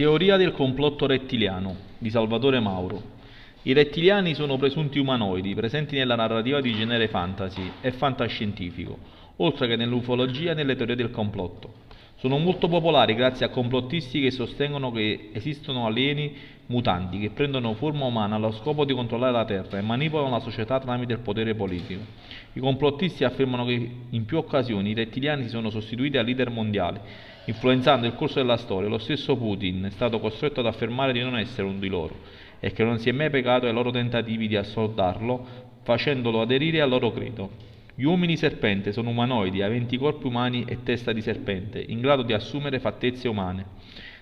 Teoria del complotto rettiliano di Salvatore Mauro. I rettiliani sono presunti umanoidi presenti nella narrativa di genere fantasy e fantascientifico, oltre che nell'ufologia e nelle teorie del complotto. Sono molto popolari grazie a complottisti che sostengono che esistono alieni mutanti che prendono forma umana allo scopo di controllare la Terra e manipolano la società tramite il potere politico. I complottisti affermano che in più occasioni i rettiliani si sono sostituiti ai leader mondiali, influenzando il corso della storia. Lo stesso Putin è stato costretto ad affermare di non essere uno di loro e che non si è mai piegato ai loro tentativi di assoldarlo, facendolo aderire al loro credo. Gli uomini serpente sono umanoidi, aventi corpi umani e testa di serpente, in grado di assumere fattezze umane.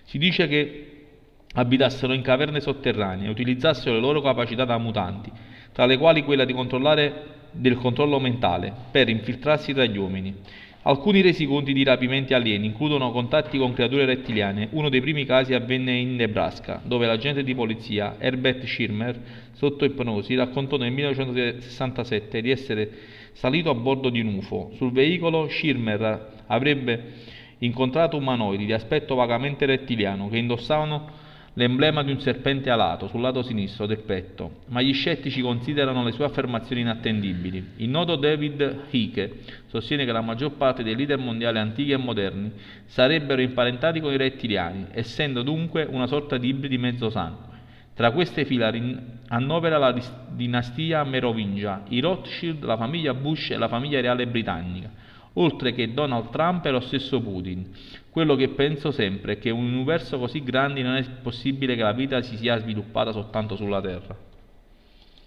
Si dice che abitassero in caverne sotterranee e utilizzassero le loro capacità da mutanti, tra le quali quella di controllare del controllo mentale, per infiltrarsi tra gli uomini. Alcuni resiconti di rapimenti alieni includono contatti con creature rettiliane. Uno dei primi casi avvenne in Nebraska, dove l'agente di polizia Herbert Schirmer, sotto ipnosi, raccontò nel 1967 di essere salito a bordo di un UFO. Sul veicolo Schirmer avrebbe incontrato umanoidi di aspetto vagamente rettiliano che indossavano l'emblema di un serpente alato sul lato sinistro del petto, ma gli scettici considerano le sue affermazioni inattendibili. Il noto David Icke sostiene che la maggior parte dei leader mondiali antichi e moderni sarebbero imparentati con i rettiliani, essendo dunque una sorta di ibridi mezzo sangue. Tra queste fila annovera la dinastia merovingia, i Rothschild, la famiglia Bush e la famiglia reale britannica oltre che Donald Trump e lo stesso Putin. Quello che penso sempre è che in un universo così grande non è possibile che la vita si sia sviluppata soltanto sulla Terra.